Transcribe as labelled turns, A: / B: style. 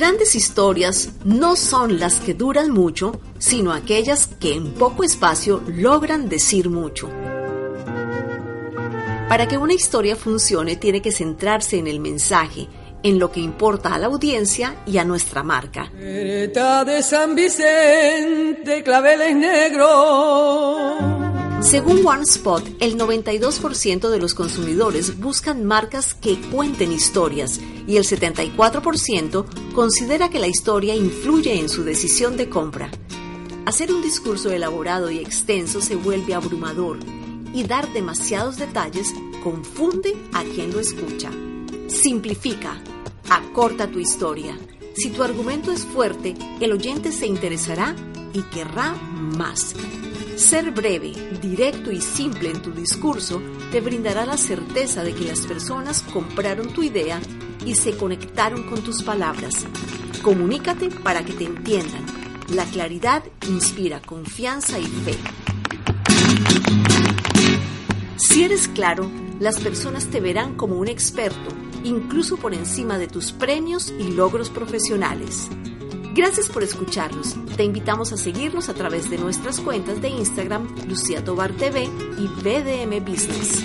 A: Grandes historias no son las que duran mucho, sino aquellas que en poco espacio logran decir mucho. Para que una historia funcione tiene que centrarse en el mensaje, en lo que importa a la audiencia y a nuestra marca.
B: De San Vicente, claveles negros.
A: Según OneSpot, el 92% de los consumidores buscan marcas que cuenten historias y el 74% considera que la historia influye en su decisión de compra. Hacer un discurso elaborado y extenso se vuelve abrumador y dar demasiados detalles confunde a quien lo escucha. Simplifica, acorta tu historia. Si tu argumento es fuerte, el oyente se interesará y querrá más. Ser breve, directo y simple en tu discurso te brindará la certeza de que las personas compraron tu idea y se conectaron con tus palabras. Comunícate para que te entiendan. La claridad inspira confianza y fe. Si eres claro, las personas te verán como un experto, incluso por encima de tus premios y logros profesionales. Gracias por escucharnos. Te invitamos a seguirnos a través de nuestras cuentas de Instagram, Lucía Tobar TV y BDM Business.